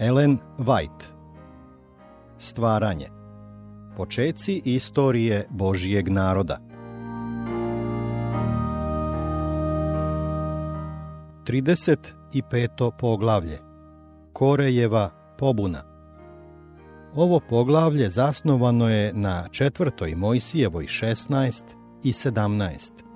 Ellen White Stvaranje Počeci istorije Božijeg naroda 35. poglavlje Korejeva pobuna Ovo poglavlje zasnovano je na četvrtoj Mojsijevoj 16 i 17.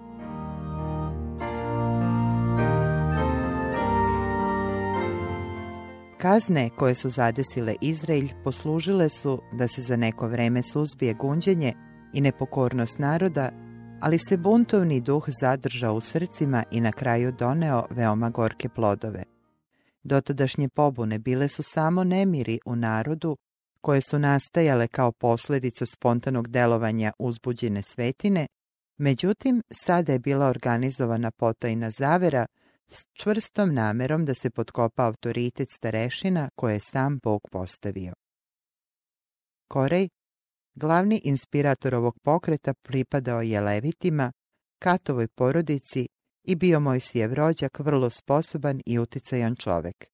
Kazne koje su zadesile Izraelj poslužile su da se za neko vreme suzbije gunđenje i nepokornost naroda, ali se buntovni duh zadržao u srcima i na kraju doneo veoma gorke plodove. Dotadašnje pobune bile su samo nemiri u narodu koje su nastajale kao posljedica spontanog delovanja uzbuđene svetine, međutim sada je bila organizovana potajna zavera s čvrstom namerom da se potkopa autoritet starešina koje je sam Bog postavio. Korej, glavni inspirator ovog pokreta, pripadao je Levitima, Katovoj porodici i bio Mojsijev rođak vrlo sposoban i uticajan čovek.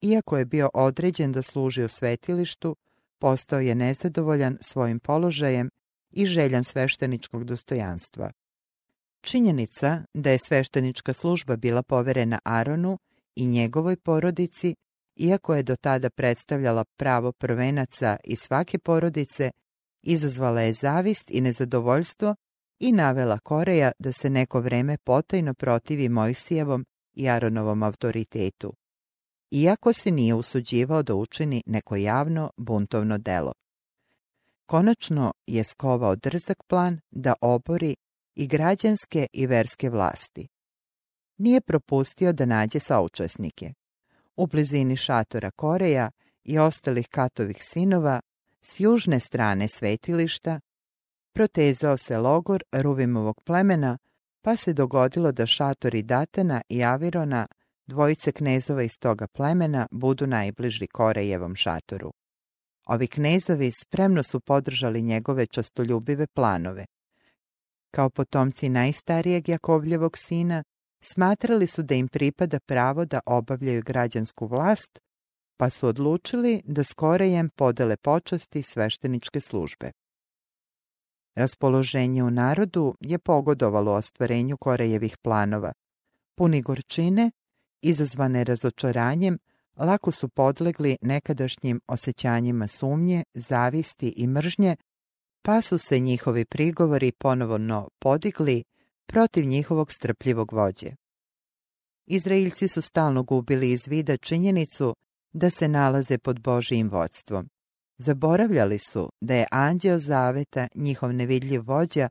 Iako je bio određen da služi u svetilištu, postao je nezadovoljan svojim položajem i željan svešteničkog dostojanstva. Činjenica da je sveštenička služba bila poverena Aronu i njegovoj porodici, iako je do tada predstavljala pravo prvenaca i svake porodice, izazvala je zavist i nezadovoljstvo i navela Koreja da se neko vreme potajno protivi Mojsijevom i Aronovom autoritetu, iako se nije usuđivao da učini neko javno buntovno delo. Konačno je skovao drzak plan da obori i građanske i verske vlasti. Nije propustio da nađe saučesnike. U blizini šatora Koreja i ostalih katovih sinova s južne strane svetilišta protezao se logor Ruvimovog plemena, pa se dogodilo da šatori Datana i Avirona, dvojice knezova iz toga plemena, budu najbliži Korejevom šatoru. Ovi knezovi spremno su podržali njegove častoljubive planove. Kao potomci najstarijeg Jakovljevog sina, smatrali su da im pripada pravo da obavljaju građansku vlast, pa su odlučili da skorejem podele počasti svešteničke službe. Raspoloženje u narodu je pogodovalo ostvarenju Korejevih planova. Puni gorčine, izazvane razočaranjem, lako su podlegli nekadašnjim osjećanjima sumnje, zavisti i mržnje, pa su se njihovi prigovori ponovno podigli protiv njihovog strpljivog vođe. Izraeljci su stalno gubili iz vida činjenicu da se nalaze pod Božijim vodstvom. Zaboravljali su da je anđeo zaveta njihov nevidljiv vođa,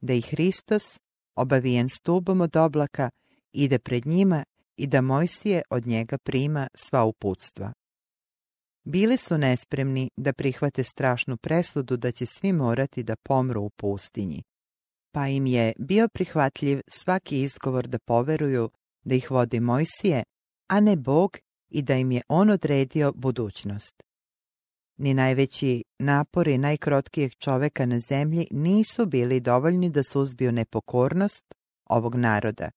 da i Hristos, obavijen stubom od oblaka, ide pred njima i da Mojsije od njega prima sva uputstva. Bili su nespremni da prihvate strašnu presudu da će svi morati da pomru u pustinji. Pa im je bio prihvatljiv svaki izgovor da poveruju da ih vodi Mojsije, a ne Bog i da im je on odredio budućnost. Ni najveći napori najkrotkijeg čoveka na zemlji nisu bili dovoljni da suzbiju nepokornost ovog naroda.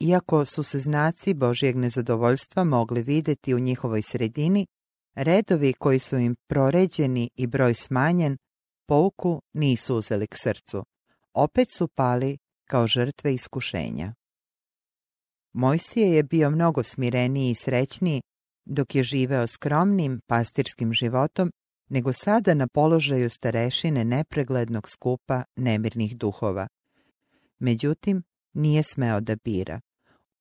Iako su se znaci Božijeg nezadovoljstva mogli vidjeti u njihovoj sredini, redovi koji su im proređeni i broj smanjen, pouku nisu uzeli k srcu. Opet su pali kao žrtve iskušenja. Mojsije je bio mnogo smireniji i srećniji dok je živeo skromnim pastirskim životom nego sada na položaju starešine nepreglednog skupa nemirnih duhova. Međutim, nije smeo da bira.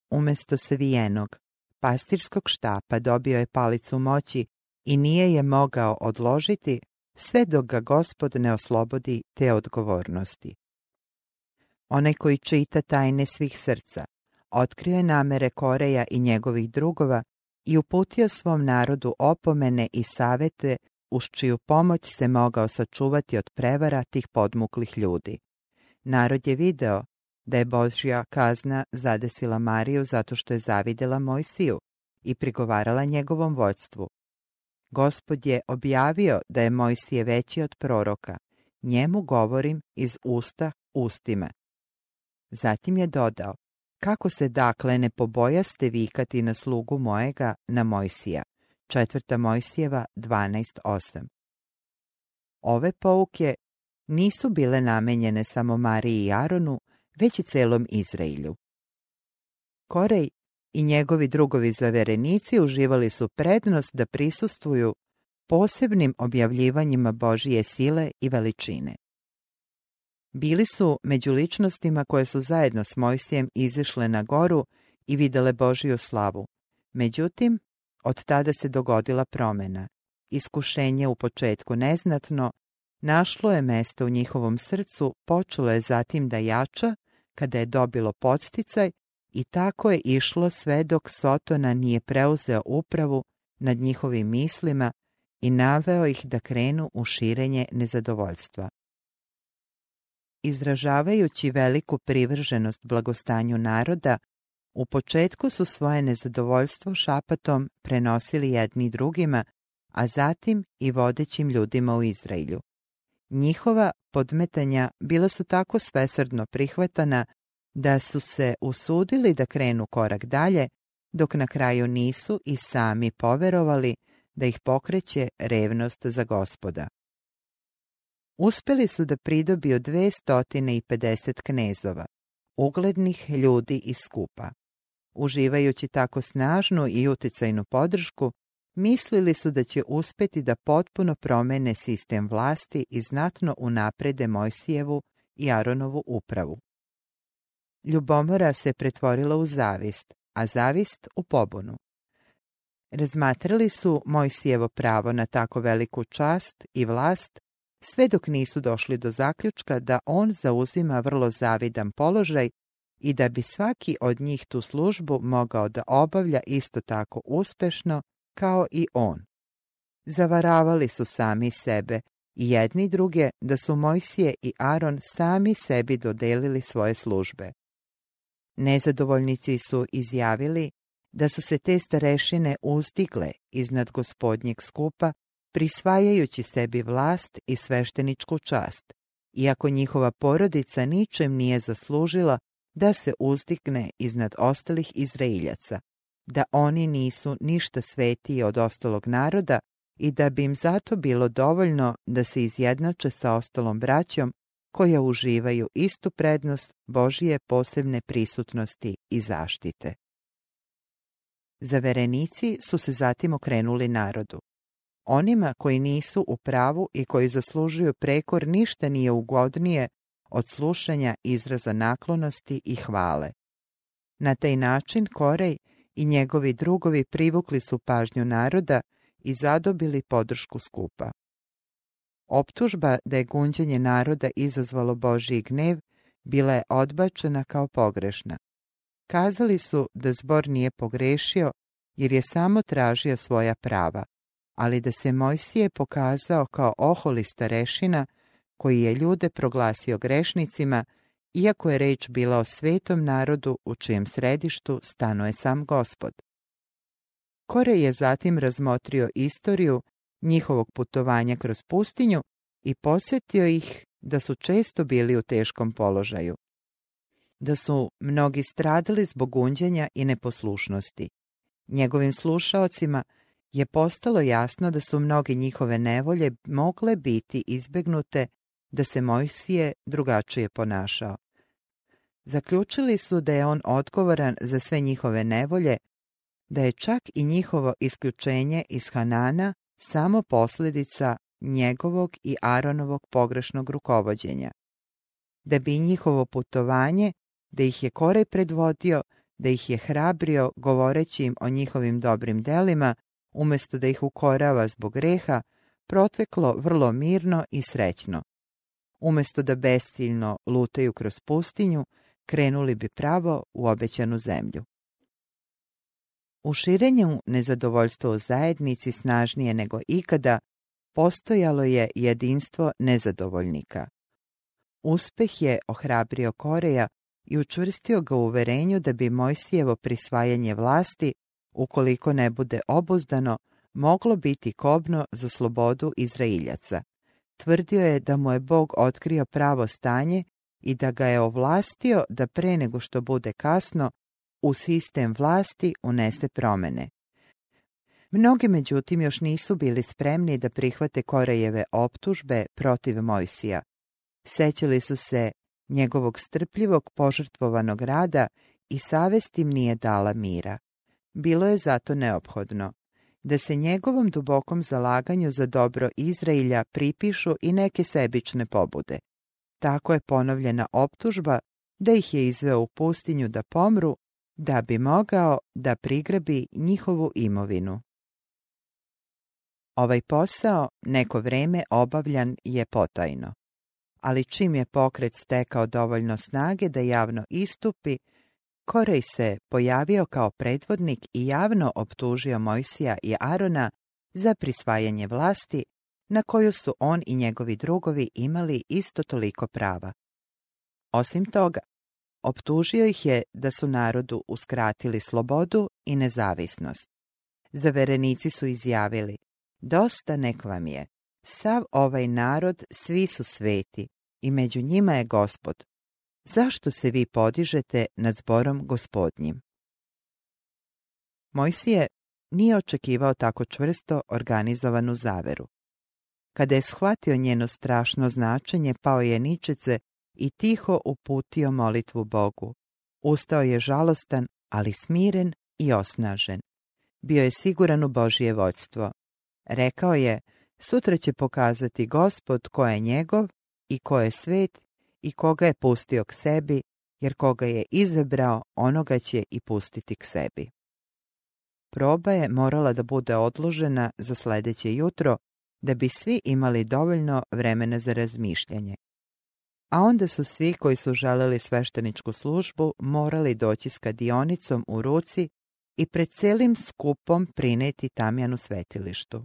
Umjesto svijenog, pastirskog štapa dobio je palicu moći i nije je mogao odložiti sve dok ga gospod ne oslobodi te odgovornosti. Onaj koji čita tajne svih srca, otkrio je namere Koreja i njegovih drugova i uputio svom narodu opomene i savete uz čiju pomoć se mogao sačuvati od prevara tih podmuklih ljudi. Narod je video da je Božja kazna zadesila Mariju zato što je zavidjela Mojsiju i prigovarala njegovom vođstvu. Gospod je objavio da je Mojsije veći od proroka, njemu govorim iz usta ustima. Zatim je dodao, kako se dakle ne pobojaste vikati na slugu mojega, na Mojsija. Četvrta Mojsijeva 12.8 Ove pouke nisu bile namenjene samo Mariji i Aronu, već i celom Izraelju. Korej i njegovi drugovi zaverenici uživali su prednost da prisustvuju posebnim objavljivanjima Božije sile i veličine. Bili su među ličnostima koje su zajedno s Mojsijem izišle na goru i videle Božiju slavu. Međutim, od tada se dogodila promjena. Iskušenje u početku neznatno, našlo je mesto u njihovom srcu, počelo je zatim da jača, kada je dobilo podsticaj i tako je išlo sve dok Sotona nije preuzeo upravu nad njihovim mislima i naveo ih da krenu u širenje nezadovoljstva. Izražavajući veliku privrženost blagostanju naroda, u početku su svoje nezadovoljstvo šapatom prenosili jedni drugima, a zatim i vodećim ljudima u Izraelju. Njihova podmetanja bila su tako svesrdno prihvatana da su se usudili da krenu korak dalje, dok na kraju nisu i sami poverovali da ih pokreće revnost za gospoda. Uspeli su da pridobiju 250 knezova, uglednih ljudi iz skupa. Uživajući tako snažnu i uticajnu podršku, mislili su da će uspeti da potpuno promene sistem vlasti i znatno unaprede Mojsijevu i Aronovu upravu. Ljubomora se pretvorila u zavist, a zavist u pobunu. Razmatrali su Mojsijevo pravo na tako veliku čast i vlast, sve dok nisu došli do zaključka da on zauzima vrlo zavidan položaj i da bi svaki od njih tu službu mogao da obavlja isto tako uspešno kao i on. Zavaravali su sami sebe i jedni druge da su Mojsije i Aron sami sebi dodelili svoje službe. Nezadovoljnici su izjavili da su se te starešine uzdigle iznad gospodnjeg skupa, prisvajajući sebi vlast i svešteničku čast, iako njihova porodica ničem nije zaslužila da se uzdigne iznad ostalih Izraeljaca, da oni nisu ništa svetiji od ostalog naroda i da bi im zato bilo dovoljno da se izjednače sa ostalom braćom koja uživaju istu prednost Božije posebne prisutnosti i zaštite. Zaverenici su se zatim okrenuli narodu. Onima koji nisu u pravu i koji zaslužuju prekor ništa nije ugodnije od slušanja izraza naklonosti i hvale. Na taj način Korej i njegovi drugovi privukli su pažnju naroda i zadobili podršku skupa. Optužba da je gunđenje naroda izazvalo Božji gnev bila je odbačena kao pogrešna. Kazali su da zbor nije pogrešio jer je samo tražio svoja prava, ali da se Mojsije pokazao kao oholi starešina koji je ljude proglasio grešnicima, iako je reč bila o svetom narodu u čijem središtu stanuje sam gospod. Kore je zatim razmotrio istoriju njihovog putovanja kroz pustinju i podsjetio ih da su često bili u teškom položaju. Da su mnogi stradali zbog unđenja i neposlušnosti. Njegovim slušaocima je postalo jasno da su mnoge njihove nevolje mogle biti izbegnute da se Mojsije drugačije ponašao. Zaključili su da je on odgovoran za sve njihove nevolje, da je čak i njihovo isključenje iz Hanana samo posljedica njegovog i Aronovog pogrešnog rukovođenja. Da bi njihovo putovanje, da ih je Korej predvodio, da ih je hrabrio govoreći im o njihovim dobrim delima, umjesto da ih ukorava zbog greha, proteklo vrlo mirno i srećno. Umjesto da bestiljno lutaju kroz pustinju, krenuli bi pravo u obećanu zemlju. U širenju nezadovoljstva u zajednici snažnije nego ikada postojalo je jedinstvo nezadovoljnika. Uspeh je ohrabrio Koreja i učvrstio ga u uverenju da bi Mojsijevo prisvajanje vlasti, ukoliko ne bude obuzdano, moglo biti kobno za slobodu Izrailjaca. Tvrdio je da mu je Bog otkrio pravo stanje i da ga je ovlastio da pre nego što bude kasno u sistem vlasti unese promene. Mnogi međutim još nisu bili spremni da prihvate Korejeve optužbe protiv Mojsija. Sećali su se njegovog strpljivog požrtvovanog rada i savest im nije dala mira. Bilo je zato neophodno da se njegovom dubokom zalaganju za dobro Izrailja pripišu i neke sebične pobude. Tako je ponovljena optužba da ih je izveo u pustinju da pomru, da bi mogao da prigrabi njihovu imovinu. Ovaj posao neko vreme obavljan je potajno, ali čim je pokret stekao dovoljno snage da javno istupi, Korej se pojavio kao predvodnik i javno optužio Mojsija i Arona za prisvajanje vlasti na koju su on i njegovi drugovi imali isto toliko prava. Osim toga, optužio ih je da su narodu uskratili slobodu i nezavisnost. Zaverenici su izjavili, dosta nek vam je, sav ovaj narod svi su sveti i među njima je gospod, Zašto se vi podižete nad zborom gospodnjim? Mojsije nije očekivao tako čvrsto organizovanu zaveru. Kada je shvatio njeno strašno značenje, pao je ničice i tiho uputio molitvu Bogu. Ustao je žalostan, ali smiren i osnažen. Bio je siguran u Božije vođstvo. Rekao je, sutra će pokazati gospod ko je njegov i ko je svet i koga je pustio k sebi, jer koga je izabrao, onoga će i pustiti k sebi. Proba je morala da bude odložena za sljedeće jutro, da bi svi imali dovoljno vremena za razmišljanje. A onda su svi koji su želeli svešteničku službu morali doći s kadionicom u ruci i pred celim skupom prineti tamjanu svetilištu.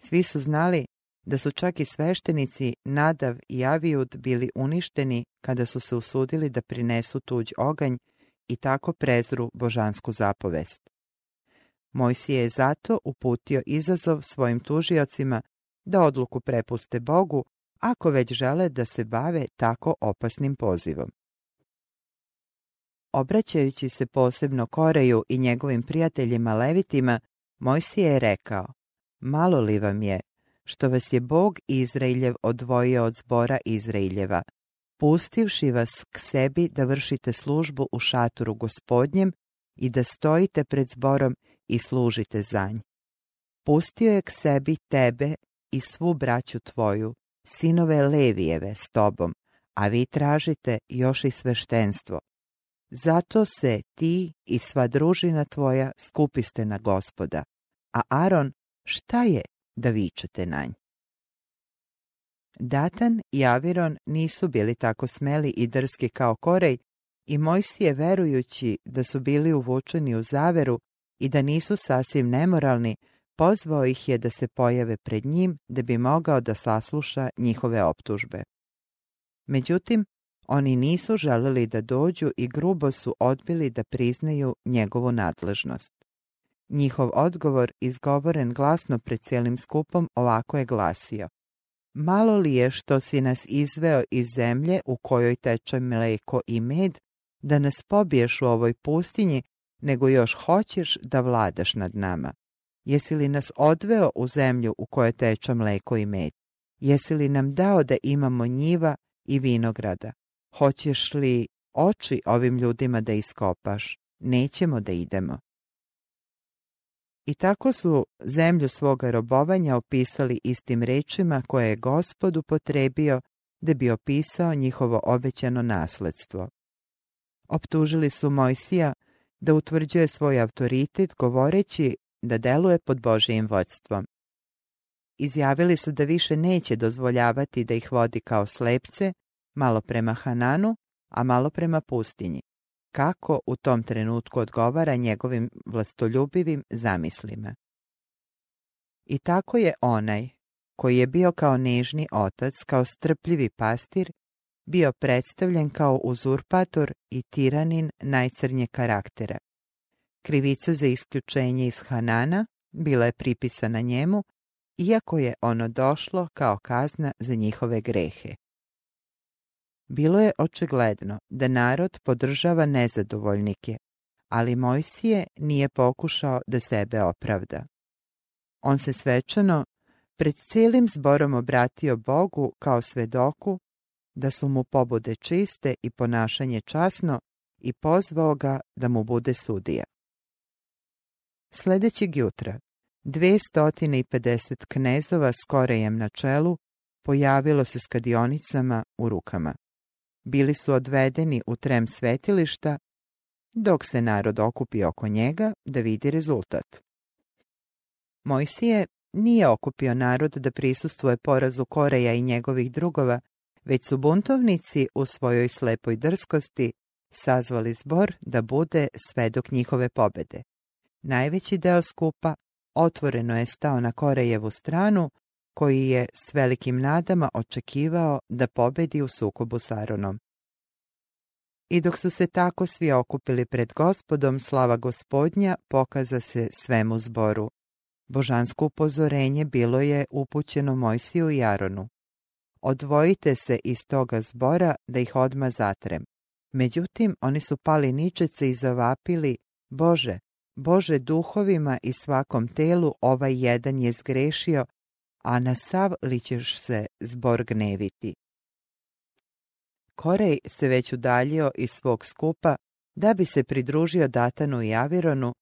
Svi su znali da su čak i sveštenici Nadav i Avijud bili uništeni kada su se usudili da prinesu tuđ oganj i tako prezru božansku zapovest. Mojsije je zato uputio izazov svojim tužiocima da odluku prepuste Bogu ako već žele da se bave tako opasnim pozivom. Obraćajući se posebno Koreju i njegovim prijateljima Levitima, Mojsije je rekao, malo li vam je što vas je Bog Izraeljev odvojio od zbora Izraeljeva, pustivši vas k sebi da vršite službu u šatoru gospodnjem i da stojite pred zborom i služite za nj. Pustio je k sebi tebe i svu braću tvoju, sinove Levijeve s tobom, a vi tražite još i sveštenstvo. Zato se ti i sva družina tvoja skupiste na gospoda. A Aron, šta je da vičete na nj. Datan i Aviron nisu bili tako smeli i drski kao Korej i Mojsije verujući da su bili uvučeni u zaveru i da nisu sasvim nemoralni, pozvao ih je da se pojave pred njim da bi mogao da sasluša njihove optužbe. Međutim, oni nisu želeli da dođu i grubo su odbili da priznaju njegovu nadležnost. Njihov odgovor, izgovoren glasno pred cijelim skupom, ovako je glasio. Malo li je što si nas izveo iz zemlje u kojoj teče mleko i med, da nas pobiješ u ovoj pustinji, nego još hoćeš da vladaš nad nama? Jesi li nas odveo u zemlju u kojoj teče mleko i med? Jesi li nam dao da imamo njiva i vinograda? Hoćeš li oči ovim ljudima da iskopaš? Nećemo da idemo. I tako su zemlju svoga robovanja opisali istim rečima koje je gospod upotrebio da bi opisao njihovo obećano nasledstvo. Optužili su Mojsija da utvrđuje svoj autoritet govoreći da deluje pod Božijim vodstvom. Izjavili su da više neće dozvoljavati da ih vodi kao slepce, malo prema Hananu, a malo prema pustinji kako u tom trenutku odgovara njegovim vlastoljubivim zamislima. I tako je onaj, koji je bio kao nežni otac, kao strpljivi pastir, bio predstavljen kao uzurpator i tiranin najcrnje karaktera. Krivica za isključenje iz Hanana bila je pripisana njemu, iako je ono došlo kao kazna za njihove grehe. Bilo je očigledno da narod podržava nezadovoljnike, ali Mojsije nije pokušao da sebe opravda. On se svečano pred cijelim zborom obratio Bogu kao svedoku da su mu pobude čiste i ponašanje časno i pozvao ga da mu bude sudija. Sljedećeg jutra, 250 knezova s korejem na čelu pojavilo se s kadionicama u rukama. Bili su odvedeni u trem svetilišta, dok se narod okupi oko njega da vidi rezultat. Mojsije nije okupio narod da prisustvuje porazu Koreja i njegovih drugova, već su buntovnici u svojoj slepoj drskosti sazvali zbor da bude svedok njihove pobede. Najveći deo skupa otvoreno je stao na Korejevu stranu, koji je s velikim nadama očekivao da pobedi u sukobu s Aronom. I dok su se tako svi okupili pred gospodom, slava gospodnja pokaza se svemu zboru. Božansko upozorenje bilo je upućeno Mojsiju i Aronu. Odvojite se iz toga zbora da ih odma zatrem. Međutim, oni su pali ničece i zavapili, Bože, Bože duhovima i svakom telu ovaj jedan je zgrešio, a na sav li ćeš se zbor gneviti. Korej se već udaljio iz svog skupa da bi se pridružio Datanu i Avironu,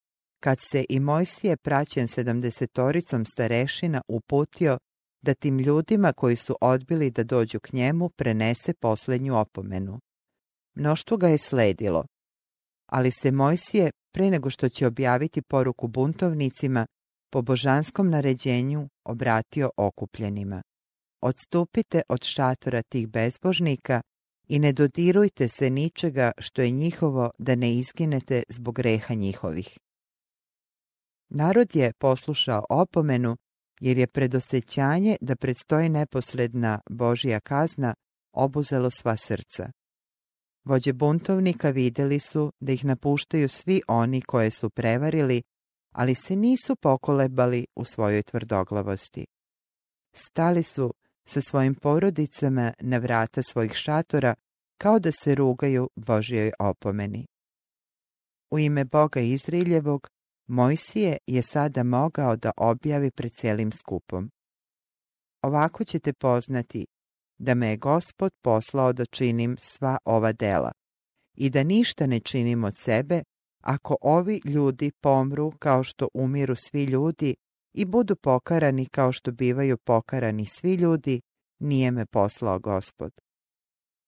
kad se i Mojsije praćen sedamdesetoricom starešina uputio da tim ljudima koji su odbili da dođu k njemu prenese posljednju opomenu. Mnoštvo ga je sledilo, ali se Mojsije, pre nego što će objaviti poruku buntovnicima, po božanskom naređenju obratio okupljenima. Odstupite od šatora tih bezbožnika i ne dodirujte se ničega što je njihovo da ne izginete zbog greha njihovih. Narod je poslušao opomenu jer je predosećanje da predstoji neposredna Božja kazna obuzelo sva srca. Vođe buntovnika vidjeli su da ih napuštaju svi oni koje su prevarili, ali se nisu pokolebali u svojoj tvrdoglavosti. Stali su sa svojim porodicama na vrata svojih šatora kao da se rugaju Božjoj opomeni. U ime Boga Izriljevog, Mojsije je sada mogao da objavi pred cijelim skupom. Ovako ćete poznati da me je Gospod poslao da činim sva ova dela i da ništa ne činim od sebe ako ovi ljudi pomru kao što umiru svi ljudi i budu pokarani kao što bivaju pokarani svi ljudi, nije me poslao Gospod.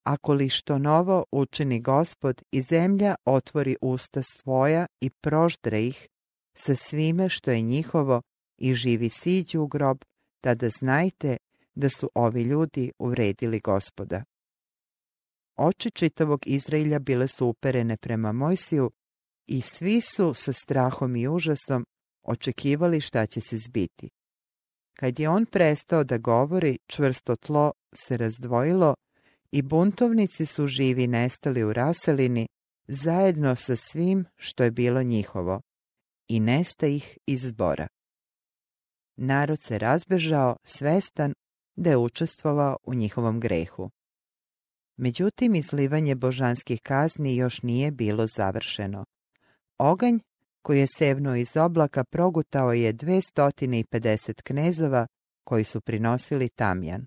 Ako li što novo učini Gospod i zemlja otvori usta svoja i proždre ih sa svime što je njihovo i živi siđu u grob, tada znajte da su ovi ljudi uvredili gospoda. Oči čitavog Izraelja bile su uperene prema Mojsiju i svi su sa strahom i užasom očekivali šta će se zbiti. Kad je on prestao da govori, čvrsto tlo se razdvojilo i buntovnici su živi nestali u raselini zajedno sa svim što je bilo njihovo i nesta ih iz zbora. Narod se razbežao svestan da je učestvovao u njihovom grehu. Međutim, izlivanje božanskih kazni još nije bilo završeno. Oganj koji je sevnuo iz oblaka progutao je 250 knezova koji su prinosili tamjan.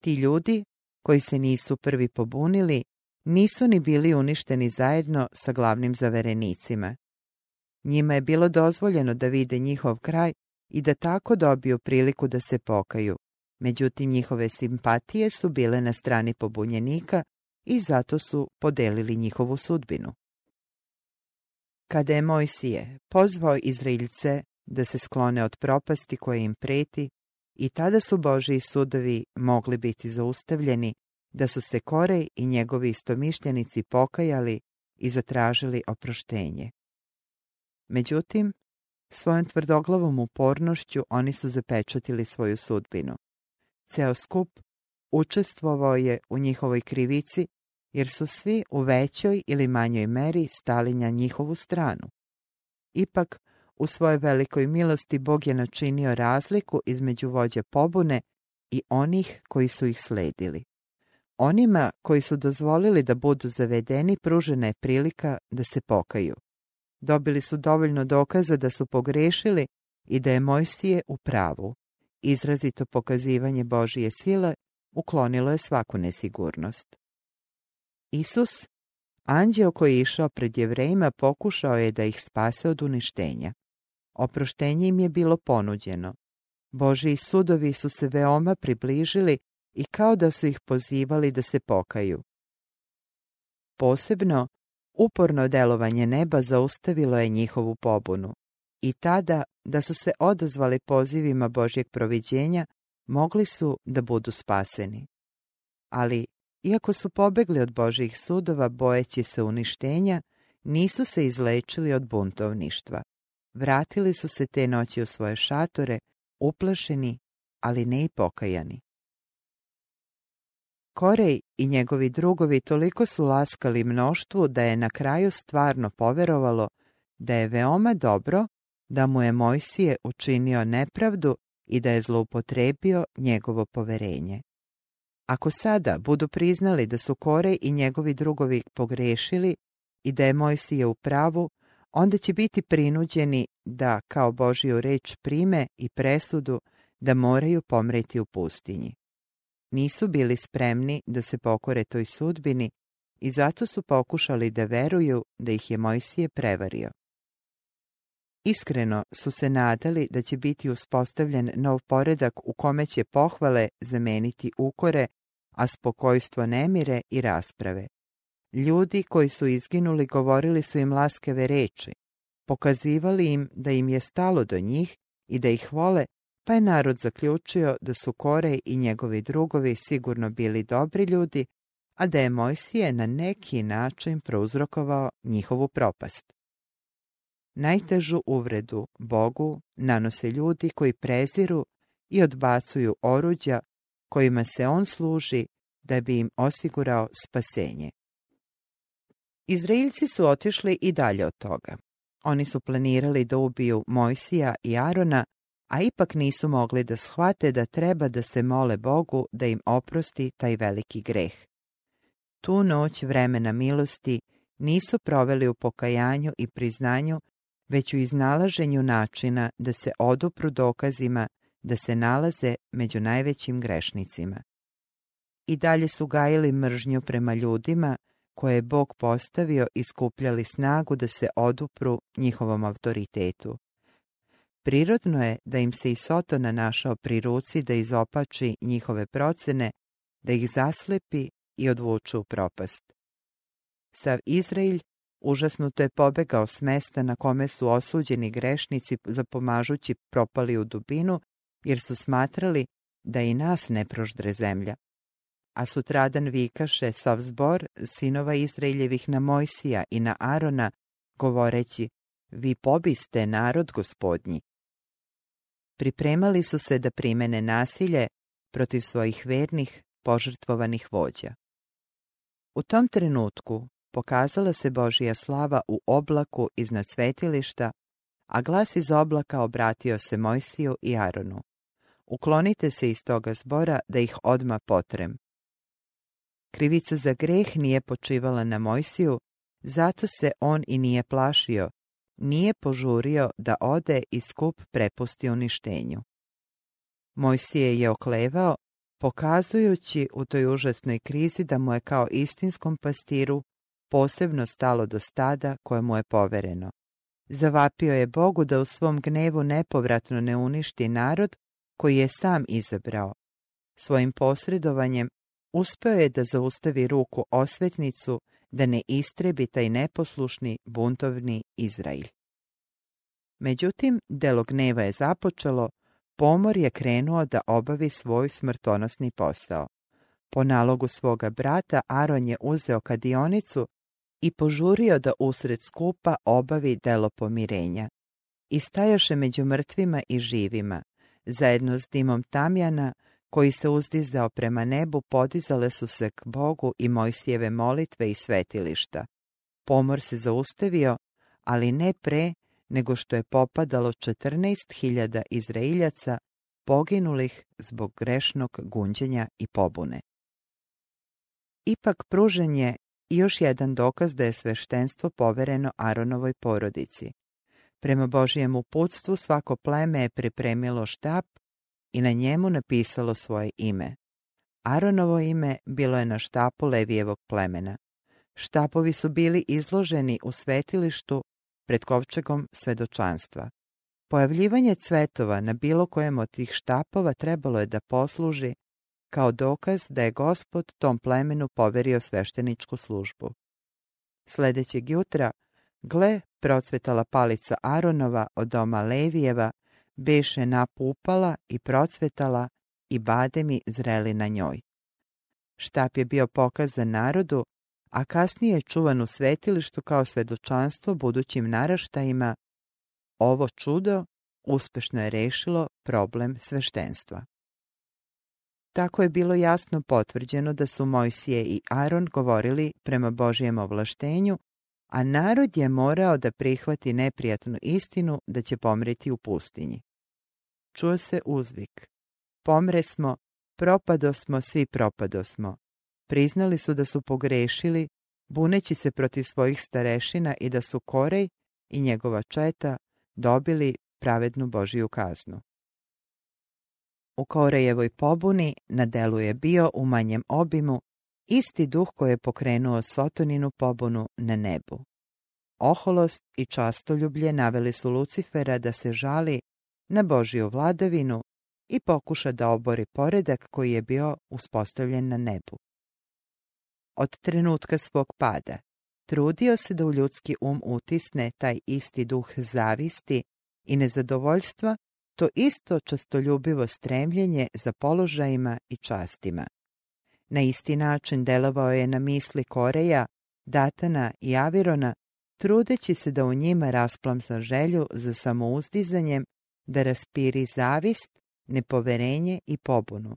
Ti ljudi, koji se nisu prvi pobunili, nisu ni bili uništeni zajedno sa glavnim zaverenicima. Njima je bilo dozvoljeno da vide njihov kraj i da tako dobiju priliku da se pokaju. Međutim, njihove simpatije su bile na strani pobunjenika i zato su podelili njihovu sudbinu. Kada je Mojsije pozvao Izraeljce da se sklone od propasti koje im preti, i tada su Božiji sudovi mogli biti zaustavljeni, da su se Korej i njegovi istomišljenici pokajali i zatražili oproštenje. Međutim, svojom tvrdoglavom upornošću oni su zapečatili svoju sudbinu. Ceo skup učestvovao je u njihovoj krivici jer su svi u većoj ili manjoj meri stali na njihovu stranu. Ipak, u svojoj velikoj milosti Bog je načinio razliku između vođe pobune i onih koji su ih sledili. Onima koji su dozvolili da budu zavedeni pružena je prilika da se pokaju. Dobili su dovoljno dokaza da su pogrešili i da je Mojsije u pravu. Izrazito pokazivanje Božije sile uklonilo je svaku nesigurnost. Isus, anđeo koji je išao pred jevrejima, pokušao je da ih spase od uništenja. Oproštenje im je bilo ponuđeno. Božiji sudovi su se veoma približili i kao da su ih pozivali da se pokaju. Posebno, uporno delovanje neba zaustavilo je njihovu pobunu i tada, da su se odazvali pozivima Božjeg proviđenja, mogli su da budu spaseni. Ali, iako su pobegli od Božjih sudova bojeći se uništenja, nisu se izlečili od buntovništva. Vratili su se te noći u svoje šatore, uplašeni, ali ne i pokajani. Korej i njegovi drugovi toliko su laskali mnoštvu da je na kraju stvarno poverovalo da je veoma dobro da mu je Mojsije učinio nepravdu i da je zloupotrebio njegovo poverenje. Ako sada budu priznali da su Korej i njegovi drugovi pogrešili i da je Mojsije u pravu, onda će biti prinuđeni da kao Božiju reč prime i presudu da moraju pomreti u pustinji. Nisu bili spremni da se pokore toj sudbini i zato su pokušali da veruju da ih je Mojsije prevario. Iskreno su se nadali da će biti uspostavljen nov poredak u kome će pohvale zameniti ukore, a spokojstvo nemire i rasprave. Ljudi koji su izginuli govorili su im laskave reči, pokazivali im da im je stalo do njih i da ih vole, pa je narod zaključio da su Kore i njegovi drugovi sigurno bili dobri ljudi, a da je Mojsije na neki način prouzrokovao njihovu propast. Najtežu uvredu Bogu nanose ljudi koji preziru i odbacuju oruđa kojima se on služi da bi im osigurao spasenje. Izraeljci su otišli i dalje od toga. Oni su planirali da ubiju Mojsija i Arona, a ipak nisu mogli da shvate da treba da se mole Bogu da im oprosti taj veliki greh. Tu noć vremena milosti nisu proveli u pokajanju i priznanju, već u iznalaženju načina da se odupru dokazima da se nalaze među najvećim grešnicima. I dalje su gajili mržnju prema ljudima koje je Bog postavio i skupljali snagu da se odupru njihovom autoritetu. Prirodno je da im se i Sotona našao pri ruci da izopači njihove procene, da ih zaslepi i odvuče u propast. Sav Izraelj užasnuto je pobegao s mesta na kome su osuđeni grešnici zapomažući propali u dubinu, jer su smatrali da i nas ne proždre zemlja a sutradan vikaše sav zbor sinova Izraeljevih na Mojsija i na Arona, govoreći, vi pobiste narod gospodnji. Pripremali su se da primene nasilje protiv svojih vernih, požrtvovanih vođa. U tom trenutku pokazala se Božija slava u oblaku iznad svetilišta, a glas iz oblaka obratio se Mojsiju i Aronu. Uklonite se iz toga zbora da ih odma potrem. Krivica za greh nije počivala na Mojsiju, zato se on i nije plašio, nije požurio da ode i skup prepusti uništenju. Mojsije je oklevao, pokazujući u toj užasnoj krizi da mu je kao istinskom pastiru posebno stalo do stada koje mu je povereno. Zavapio je Bogu da u svom gnevu nepovratno ne uništi narod koji je sam izabrao. Svojim posredovanjem uspeo je da zaustavi ruku osvetnicu da ne istrebi taj neposlušni buntovni Izrail. Međutim, delo gneva je započelo, pomor je krenuo da obavi svoj smrtonosni posao. Po nalogu svoga brata Aron je uzeo kadionicu i požurio da usred skupa obavi delo pomirenja. I stajaše među mrtvima i živima, zajedno s dimom tamjana, koji se uzdizao prema nebu, podizale su se k Bogu i Mojsijeve molitve i svetilišta. Pomor se zaustavio, ali ne pre nego što je popadalo 14.000 Izraeljaca poginulih zbog grešnog gunđenja i pobune. ipak pružen je još jedan dokaz da je sveštenstvo povereno Aronovoj porodici. Prema Božijem uputstvu svako pleme je pripremilo štap i na njemu napisalo svoje ime. Aronovo ime bilo je na štapu Levijevog plemena. Štapovi su bili izloženi u svetilištu pred kovčegom svedočanstva. Pojavljivanje cvetova na bilo kojem od tih štapova trebalo je da posluži kao dokaz da je gospod tom plemenu poverio svešteničku službu. Sljedećeg jutra, gle, procvetala palica Aronova od doma Levijeva, beše napupala i procvetala i bademi zreli na njoj. Štap je bio pokazan narodu, a kasnije je čuvan u svetilištu kao svedočanstvo budućim naraštajima. Ovo čudo uspešno je rešilo problem sveštenstva. Tako je bilo jasno potvrđeno da su Mojsije i Aron govorili prema Božijem ovlaštenju, a narod je morao da prihvati neprijatnu istinu da će pomreti u pustinji. Čuo se uzvik. Pomre smo, propado smo, svi propado smo. Priznali su da su pogrešili, buneći se protiv svojih starešina i da su Korej i njegova četa dobili pravednu Božiju kaznu. U Korejevoj pobuni na delu je bio u manjem obimu isti duh koji je pokrenuo Sotoninu pobunu na nebu. Oholost i častoljublje naveli su Lucifera da se žali na Božiju vladavinu i pokuša da obori poredak koji je bio uspostavljen na nebu. Od trenutka svog pada trudio se da u ljudski um utisne taj isti duh zavisti i nezadovoljstva to isto častoljubivo stremljenje za položajima i častima. Na isti način delovao je na misli Koreja, Datana i Avirona, trudeći se da u njima rasplamsa želju za samouzdizanjem, da raspiri zavist, nepoverenje i pobunu.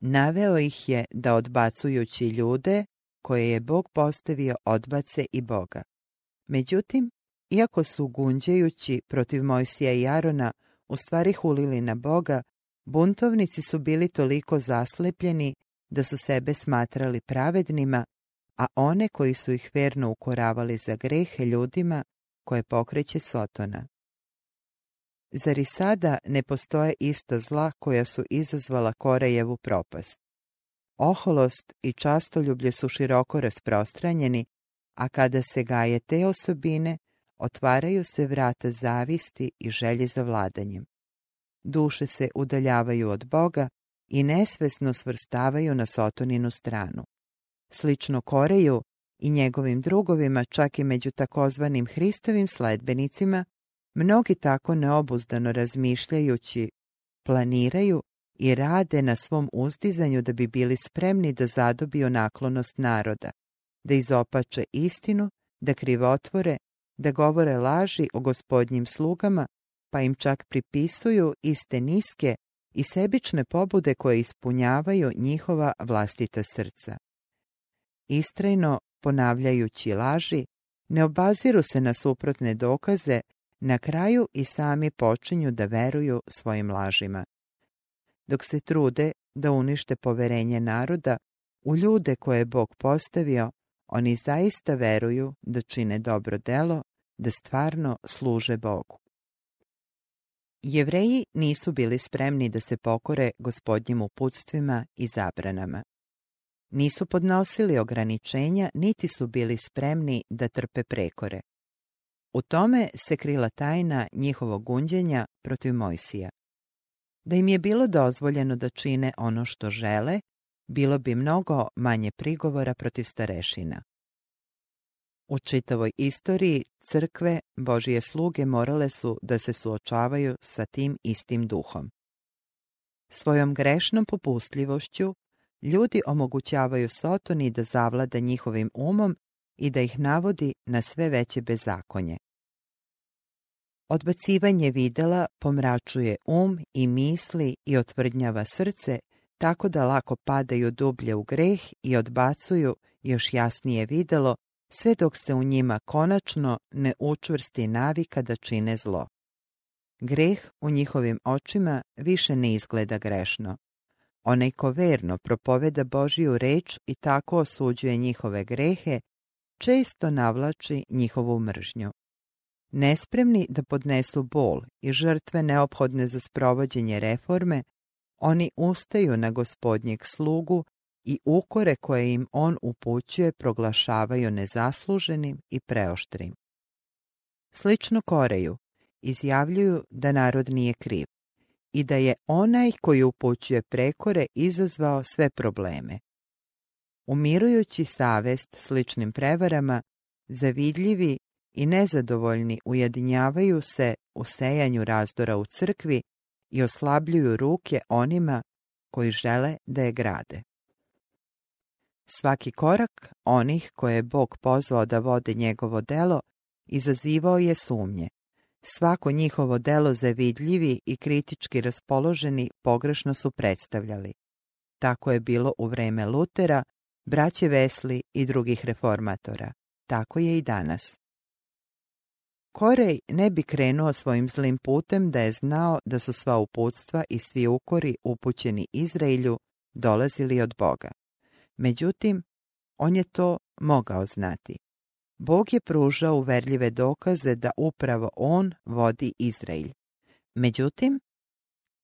Naveo ih je da odbacujući ljude koje je Bog postavio odbace i Boga. Međutim, iako su gunđajući protiv Mojsija i Arona u stvari hulili na Boga, buntovnici su bili toliko zaslepljeni da su sebe smatrali pravednima, a one koji su ih verno ukoravali za grehe ljudima koje pokreće Sotona. Zar i sada ne postoje ista zla koja su izazvala Korejevu propast? Oholost i častoljublje su široko rasprostranjeni, a kada se gaje te osobine, otvaraju se vrata zavisti i želje za vladanjem. Duše se udaljavaju od Boga i nesvesno svrstavaju na Sotoninu stranu. Slično Koreju i njegovim drugovima, čak i među takozvanim Hristovim sledbenicima, mnogi tako neobuzdano razmišljajući, planiraju i rade na svom uzdizanju da bi bili spremni da zadobiju naklonost naroda, da izopače istinu, da krivotvore da govore laži o gospodnjim slugama, pa im čak pripisuju iste niske i sebične pobude koje ispunjavaju njihova vlastita srca. Istrajno, ponavljajući laži, ne obaziru se na suprotne dokaze, na kraju i sami počinju da veruju svojim lažima. Dok se trude da unište poverenje naroda u ljude koje je Bog postavio, oni zaista veruju da čine dobro delo, da stvarno služe Bogu. Jevreji nisu bili spremni da se pokore gospodnjim uputstvima i zabranama. Nisu podnosili ograničenja, niti su bili spremni da trpe prekore. U tome se krila tajna njihovog gunđenja protiv Mojsija. Da im je bilo dozvoljeno da čine ono što žele, bilo bi mnogo manje prigovora protiv starešina. U čitavoj istoriji crkve Božije sluge morale su da se suočavaju sa tim istim duhom. Svojom grešnom popustljivošću ljudi omogućavaju Sotoni da zavlada njihovim umom i da ih navodi na sve veće bezakonje. Odbacivanje videla pomračuje um i misli i otvrdnjava srce tako da lako padaju dublje u greh i odbacuju još jasnije videlo sve dok se u njima konačno ne učvrsti navika da čine zlo. Greh u njihovim očima više ne izgleda grešno. Onaj ko verno propoveda Božiju reč i tako osuđuje njihove grehe, često navlači njihovu mržnju. Nespremni da podnesu bol i žrtve neophodne za sprovođenje reforme, oni ustaju na gospodnjeg slugu i ukore koje im on upućuje proglašavaju nezasluženim i preoštrim. Slično Koreju izjavljuju da narod nije kriv i da je onaj koji upućuje prekore izazvao sve probleme. Umirujući savest sličnim prevarama, zavidljivi i nezadovoljni ujedinjavaju se u sejanju razdora u crkvi i oslabljuju ruke onima koji žele da je grade. Svaki korak onih koje je Bog pozvao da vode njegovo delo izazivao je sumnje. Svako njihovo delo zavidljivi i kritički raspoloženi pogrešno su predstavljali. Tako je bilo u vreme Lutera, braće Vesli i drugih reformatora. Tako je i danas. Korej ne bi krenuo svojim zlim putem da je znao da su sva uputstva i svi ukori upućeni Izraelju dolazili od Boga. Međutim, on je to mogao znati. Bog je pružao uverljive dokaze da upravo on vodi Izrael. Međutim,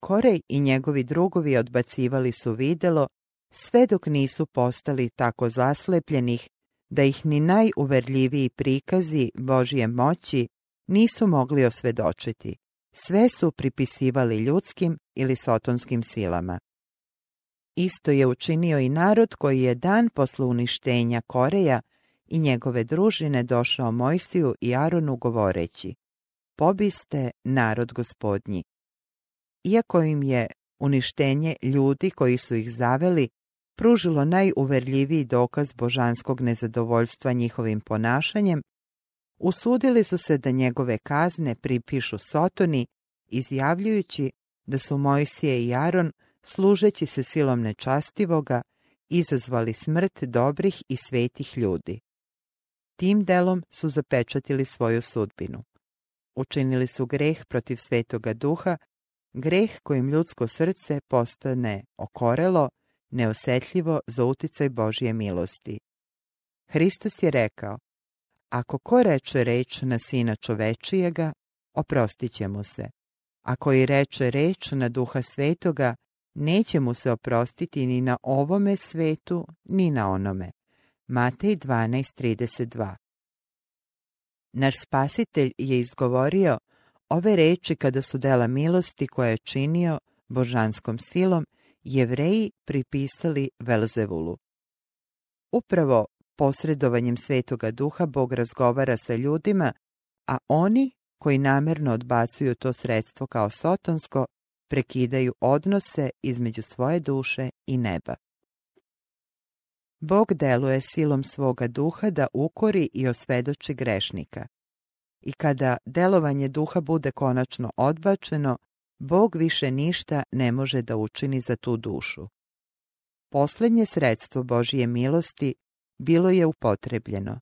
Korej i njegovi drugovi odbacivali su videlo sve dok nisu postali tako zaslepljenih da ih ni najuverljiviji prikazi Božje moći nisu mogli osvedočiti. Sve su pripisivali ljudskim ili sotonskim silama. Isto je učinio i narod koji je dan posle uništenja Koreja i njegove družine došao Mojsiju i Aronu govoreći Pobiste narod gospodnji. Iako im je uništenje ljudi koji su ih zaveli pružilo najuverljiviji dokaz božanskog nezadovoljstva njihovim ponašanjem, usudili su se da njegove kazne pripišu Sotoni, izjavljujući da su Mojsije i Aron, služeći se silom nečastivoga, izazvali smrt dobrih i svetih ljudi. Tim delom su zapečatili svoju sudbinu. Učinili su greh protiv svetoga duha, greh kojim ljudsko srce postane okorelo, neosetljivo za uticaj Božje milosti. Hristos je rekao, ako ko reče reč na sina čovečijega, oprostit će mu se. Ako i reče reč na duha svetoga, neće mu se oprostiti ni na ovome svetu, ni na onome. Matej 12.32 Naš spasitelj je izgovorio ove reči kada su dela milosti koje je činio božanskom silom jevreji pripisali Velzevulu. Upravo posredovanjem svetoga duha Bog razgovara sa ljudima, a oni koji namerno odbacuju to sredstvo kao sotonsko, prekidaju odnose između svoje duše i neba. Bog deluje silom svoga duha da ukori i osvedoči grešnika. I kada delovanje duha bude konačno odbačeno, Bog više ništa ne može da učini za tu dušu. Posljednje sredstvo Božije milosti bilo je upotrebljeno.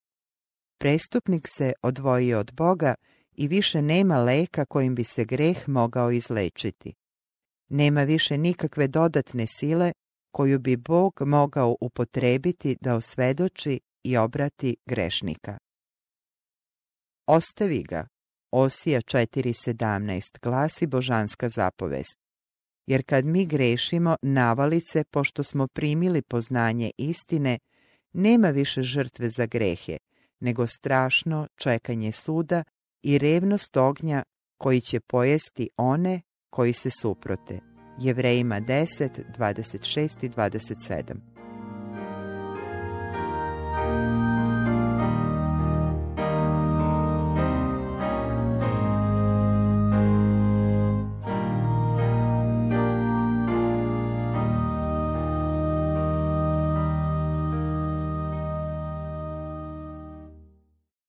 Prestupnik se odvojio od Boga i više nema leka kojim bi se greh mogao izlečiti. Nema više nikakve dodatne sile koju bi Bog mogao upotrebiti da osvedoči i obrati grešnika. Ostavi ga, Osija 4.17 glasi božanska zapovest. Jer kad mi grešimo navalice, pošto smo primili poznanje istine, nema više žrtve za grehe, nego strašno čekanje suda i revnost ognja koji će pojesti one koji se suprote. Jevrejima 10, 26 i 27.